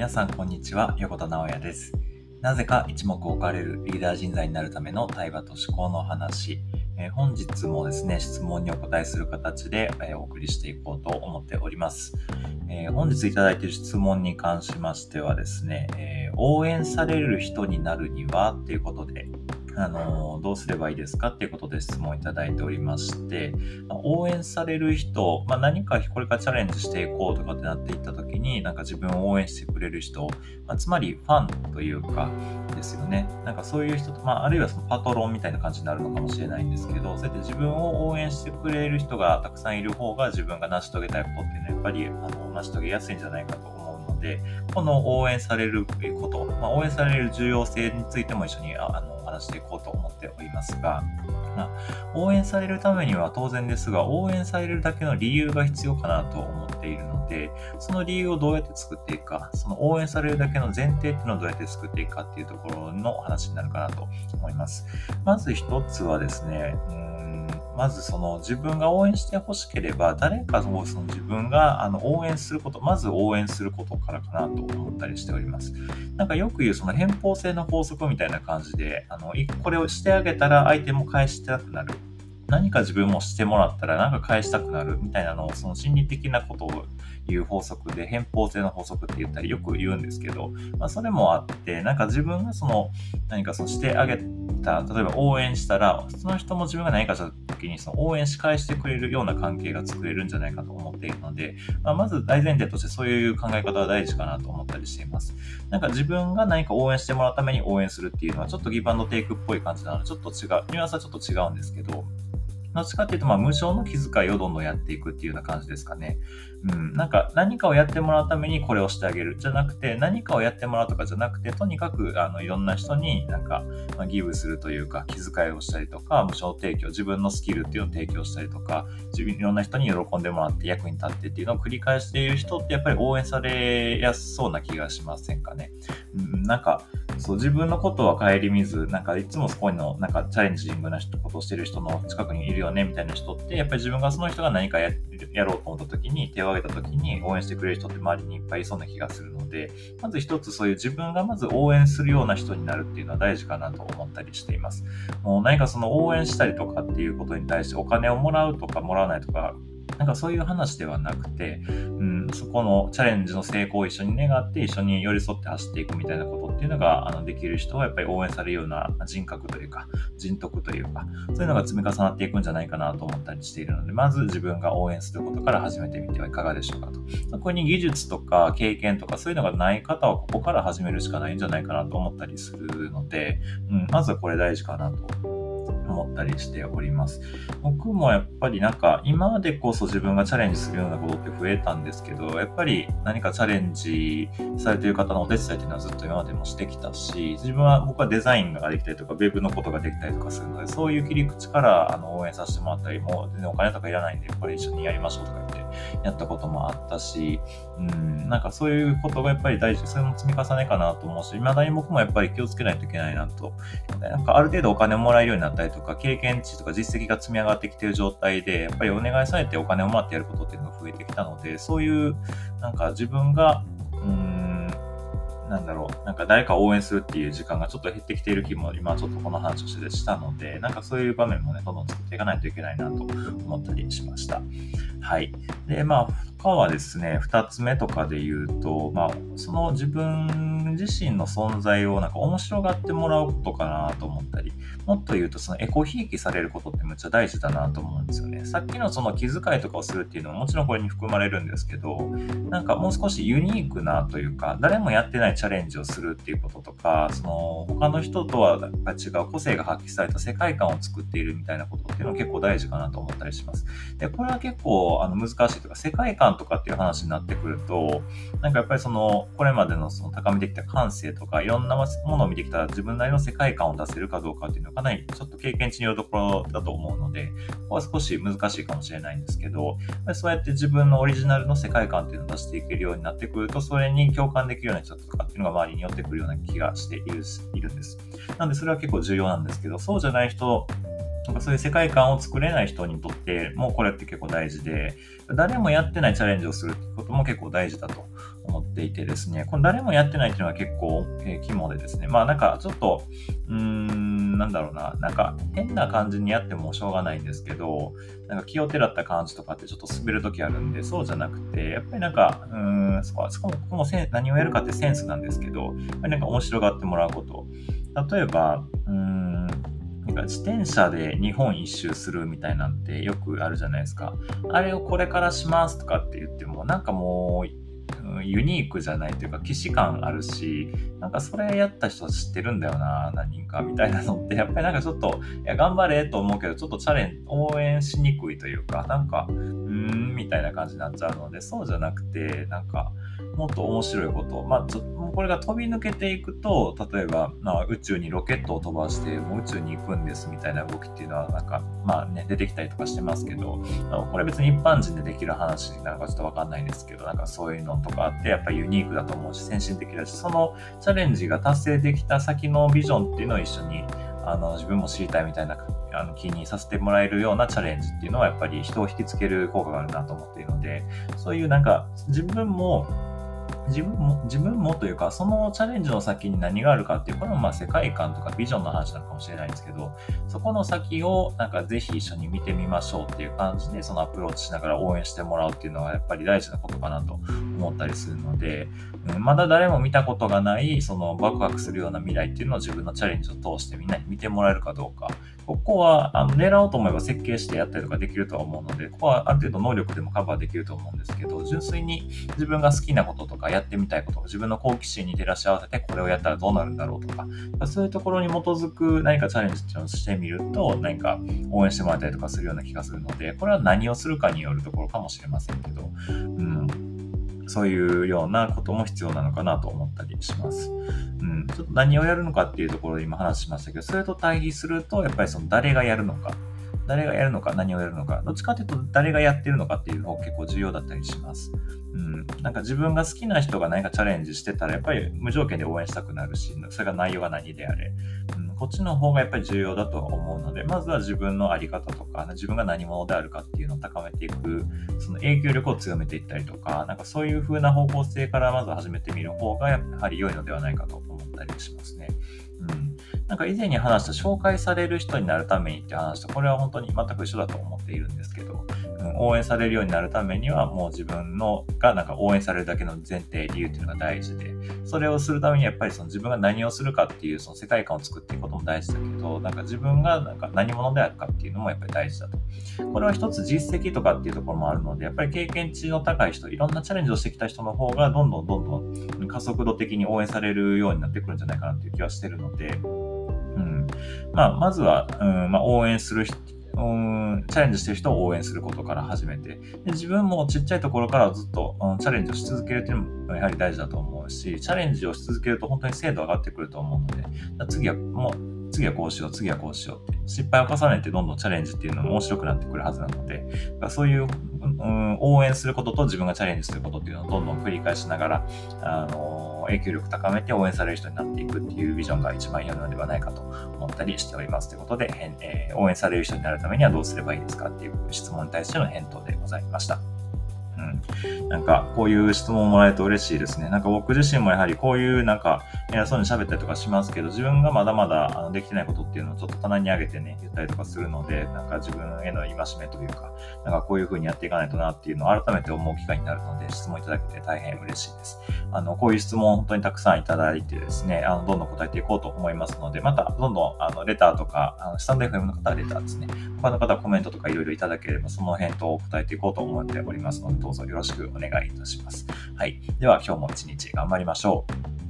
皆さんこんにちは。横田直也です。なぜか一目置かれるリーダー人材になるための対話と思考の話、え、本日もですね質問にお答えする形で、え、お送りしていこうと思っております、えー、本日いただいている質問に関しましてはですね、え応援される人になるにはということであのどうすればいいですかっていうことで質問いただいておりまして、ま、応援される人、まあ、何かこれからチャレンジしていこうとかってなっていった時に、なんか自分を応援してくれる人、まあ、つまりファンというかですよね。なんかそういう人と、まあ、あるいはそのパトロンみたいな感じになるのかもしれないんですけど、そうやって自分を応援してくれる人がたくさんいる方が自分が成し遂げたいことっていうのはやっぱりあの成し遂げやすいんじゃないかと思うので、この応援されること、まあ、応援される重要性についても一緒にあの話していこうと思っておりますが、まあ、応援されるためには当然ですが、応援されるだけの理由が必要かなと思っているので、その理由をどうやって作っていくか、その応援されるだけの前提っていうのをどうやって作っていくかっていうところの話になるかなと思います。まず一つはですね、まずその自分が応援してほしければ、誰かをその自分があの応援すること、まず応援することからかなと思ったりしております。なんかよく言うその偏方性の法則みたいな感じで、あのこれをしてあげたら相手も返したくなる。何か自分もしてもらったらなんか返したくなるみたいなのをその心理的なことを言う法則で偏方性の法則って言ったりよく言うんですけど、まあ、それもあってなんか自分がその何かそのしてあげた例えば応援したらその人も自分が何かした時にその応援し返してくれるような関係が作れるんじゃないかと思っているので、まあ、まず大前提としてそういう考え方は大事かなと思ったりしています。なんか自分が何か応援してもらうために応援するっていうのはちょっとギブアンドテイクっぽい感じなのでちょっと違うニュアンスはちょっと違うんですけどどっちかっていうと、まあ、無償の気遣いをどんどんやっていくっていうような感じですかね。うん。なんか、何かをやってもらうためにこれをしてあげる。じゃなくて、何かをやってもらうとかじゃなくて、とにかく、あの、いろんな人になんか、まあ、ギブするというか、気遣いをしたりとか、無償提供、自分のスキルっていうのを提供したりとか、自分、いろんな人に喜んでもらって役に立ってっていうのを繰り返している人ってやっぱり応援されやすそうな気がしませんかね。うん、なんか、そう、自分のことは顧みず、なんかいつもそこの、なんかチャレンジングな、ことをしてる人の近くにいるよね、みたいな人って、やっぱり自分がその人が何かややろうと思った時に、手を挙げた時に応援してくれる人って周りにいっぱいいそうな気がするので、まず一つそういう自分がまず応援するような人になるっていうのは大事かなと思ったりしています。もう何かその応援したりとかっていうことに対してお金をもらうとかもらわないとか、なんかそういう話ではなくて、うん、そこのチャレンジの成功を一緒に願って一緒に寄り添って走っていくみたいなことっていうのがあのできる人はやっぱり応援されるような人格というか人徳というかそういうのが積み重なっていくんじゃないかなと思ったりしているのでまず自分が応援することから始めてみてはいかがでしょうかと。ここに技術とか経験とかそういうのがない方はここから始めるしかないんじゃないかなと思ったりするので、うん、まずはこれ大事かなと。思ったりしております。僕もやっぱりなんか今までこそ自分がチャレンジするようなことって増えたんですけど、やっぱり何かチャレンジされている方のお手伝いっていうのはずっと今までもしてきたし、自分は僕はデザインができたりとか、ウェブのことができたりとかするので、そういう切り口からあの応援させてもらったり、も全然お金とかいらないんで、これ一緒にやりましょうとか言ってやったこともあったし、うん、なんかそういうことがやっぱり大事、それの積み重ねかなと思うし、未だに僕もやっぱり気をつけないといけないなと。なんかある程度お金をもらえるようになったりとか、経験値とか実績が積み上がってきてる状態で、やっぱりお願いされてお金をもらってやることっていうのが増えてきたので、そういう、なんか自分が、なんだろう、なんか誰か応援するっていう時間がちょっと減ってきている気も今ちょっとこの話をしてしたので、なんかそういう場面もね、どんどん作っていかないといけないなと思ったりしました。はい。で、まあ、他はですね、二つ目とかで言うと、まあ、その自分自身の存在をなんか面白がってもらうことかなと思ったり、もっと言うとそのエコひいきされることってめっちゃ大事だなと思うんですよね。さっきのその気遣いとかをするっていうのももちろんこれに含まれるんですけど、なんかもう少しユニークなというか、誰もやってないチャレンジをするっていうこととか、その他の人とは違う個性が発揮された世界観を作っているみたいなことっていうのは結構大事かなと思ったりします。で、これは結構あの難しいというか、世界観とかっていう話になってくると、なんかやっぱりその、これまでのその高めてきた感性とか、いろんなものを見てきた自分なりの世界観を出せるかどうかっていうのはかなりちょっと経験値によるところだと思うので、ここは少し難しいかもしれないんですけど、そうやって自分のオリジナルの世界観っていうのを出していけるようになってくると、それに共感できるような人とかっていうのが周りに寄ってくるような気がしているいるんです。なんでそれは結構重要なんですけど、そうじゃない人なんかそういう世界観を作れない人にとってもこれって結構大事で、誰もやってないチャレンジをするってことも結構大事だと思っていてですね、これ誰もやってないっていうのは結構、えー、肝でですね、まあなんかちょっと、うーん、なんだろうな、なんか変な感じにやってもしょうがないんですけど、なんか気をてらった感じとかってちょっと滑るときあるんで、そうじゃなくて、やっぱりなんか、うーん、そこは、そこも、こもせ何をやるかってセンスなんですけど、やっぱりなんか面白がってもらうこと。例えば、うーん、なんか自転車で日本一周するみたいなんてよくあるじゃないですか。あれをこれからしますとかって言っても、なんかもうユニークじゃないというか、既視感あるし、なんかそれやった人知ってるんだよな、何人かみたいなのって、やっぱりなんかちょっと、いや、頑張れと思うけど、ちょっとチャレン、応援しにくいというか、なんか、うーん、みたいな感じになっちゃうので、そうじゃなくて、なんか、もっと面白いこと、まあ、ちょこれが飛び抜けていくと、例えば、まあ、宇宙にロケットを飛ばして、もう宇宙に行くんですみたいな動きっていうのは、なんか、まあね、出てきたりとかしてますけど、これ別に一般人でできる話なのかちょっとわかんないですけど、なんかそういうのとかあって、やっぱりユニークだと思うし、先進的だし、そのチャレンジが達成できた先のビジョンっていうのを一緒に、あの、自分も知りたいみたいなあの気にさせてもらえるようなチャレンジっていうのはやっぱり人を引きつける効果があるなと思っているので、そういうなんか自分も自分も、自分もというか、そのチャレンジの先に何があるかっていう、これもまあ世界観とかビジョンの話なのかもしれないんですけど、そこの先をなんかぜひ一緒に見てみましょうっていう感じで、そのアプローチしながら応援してもらうっていうのはやっぱり大事なことかなと思ったりするので、うん、まだ誰も見たことがない、そのワクワクするような未来っていうのを自分のチャレンジを通してみんなに見てもらえるかどうか、ここはあの狙おうと思えば設計してやったりとかできるとは思うので、ここはある程度能力でもカバーできると思うんですけど、純粋に自分が好きなこととかやってみたいこと、自分の好奇心に照らし合わせてこれをやったらどうなるんだろうとか、そういうところに基づく何かチャレンジをしてみると、何か応援してもらったりとかするような気がするので、これは何をするかによるところかもしれませんけど、うん。そういうようなことも必要なのかなと思ったりします。うん、ちょっと何をやるのかっていうところで今話しましたけど、それと対比すると、やっぱりその誰がやるのか、誰がやるのか、何をやるのか、どっちかというと誰がやってるのかっていうのが結構重要だったりします。うん、なんか自分が好きな人が何かチャレンジしてたら、やっぱり無条件で応援したくなるし、それが内容が何であれ。うんこっちの方がやっぱり重要だと思うので、まずは自分の在り方とか、自分が何者であるかっていうのを高めていく、その影響力を強めていったりとか、なんかそういう風な方向性からまず始めてみる方がやはり良いのではないかと思ったりしますね。なんか以前に話した紹介される人になるためにって話と、これは本当に全く一緒だと思っているんですけど、うん、応援されるようになるためには、もう自分のがなんか応援されるだけの前提、理由っていうのが大事で、それをするためにやっぱりその自分が何をするかっていうその世界観を作っていくことも大事だけど、なんか自分がなんか何者であるかっていうのもやっぱり大事だと。これは一つ実績とかっていうところもあるので、やっぱり経験値の高い人、いろんなチャレンジをしてきた人の方が、どんどんどんどん加速度的に応援されるようになってくるんじゃないかなっていう気はしてるので、うん。まあ、まずは、うん、まあ、応援する人、うん、チャレンジしてる人を応援することから始めて、で自分もちっちゃいところからずっと、うん、チャレンジをし続けるっていうのもやはり大事だと思うし、チャレンジをし続けると本当に精度上がってくると思うので、次はもう、次はこうしよう、次はこうしようって、失敗を重ねてどんどんチャレンジっていうのも面白くなってくるはずなので、そういう、うん、応援することと自分がチャレンジすることっていうのをどんどん繰り返しながら、あの影響力高めて応援される人になっていくっていうビジョンが一番良いのではないかと思ったりしております。ということで、えー、応援される人になるためにはどうすればいいですかっていう質問に対しての返答でございました。うん。なんか、こういう質問をもらえると嬉しいですね。なんか僕自身もやはりこういうなんか、偉そうに喋ったりとかしますけど、自分がまだまだあのできてないことっていうのをちょっと棚に上げてね、言ったりとかするので、なんか自分への戒めというか、なんかこういう風にやっていかないとなっていうのを改めて思う機会になるので、質問いただけて大変嬉しいです。あの、こういう質問を本当にたくさんいただいてですね、あの、どんどん答えていこうと思いますので、また、どんどん、あの、レターとか、あの、スタンド FM の方はレターですね。他の方はコメントとかいろいろいただければ、その返答を答えていこうと思っておりますので、どうぞぞよろしくお願いいたします。はい。では、今日も一日頑張りましょう。